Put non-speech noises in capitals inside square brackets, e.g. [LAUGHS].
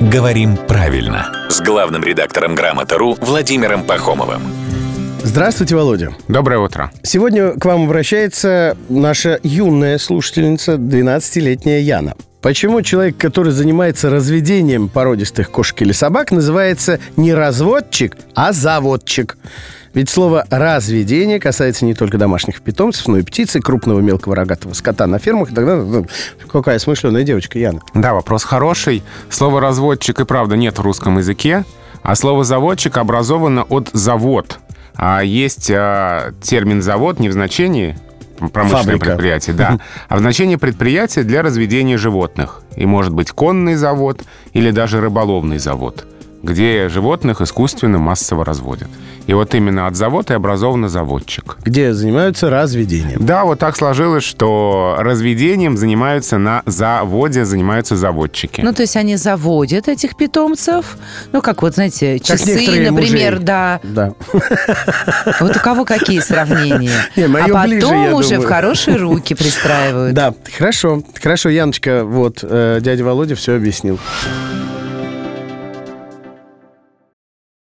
«Говорим правильно» с главным редактором «Грамота.ру» Владимиром Пахомовым. Здравствуйте, Володя. Доброе утро. Сегодня к вам обращается наша юная слушательница, 12-летняя Яна. Почему человек, который занимается разведением породистых кошек или собак, называется не разводчик, а заводчик? Ведь слово «разведение» касается не только домашних питомцев, но и птиц, и крупного мелкого рогатого скота на фермах. Тогда ну, какая смышленая девочка, Яна. Да, вопрос хороший. Слово «разводчик» и правда нет в русском языке, а слово «заводчик» образовано от «завод». А есть а, термин «завод» не в значении промышленное Фабрика. предприятие, да, [LAUGHS] а в значении предприятия для разведения животных. И может быть конный завод или даже рыболовный завод, где животных искусственно массово разводят. И вот именно от завода и образован заводчик. Где занимаются разведением. Да, вот так сложилось, что разведением занимаются на заводе, занимаются заводчики. Ну, то есть они заводят этих питомцев. Ну, как вот, знаете, часы, например, мужей. да. Да. Вот у кого какие сравнения. [LAUGHS] Не, моё а потом ближе, уже думаю. в хорошие руки пристраивают. [LAUGHS] Да, хорошо. Хорошо, Яночка, вот, э, дядя Володя все объяснил.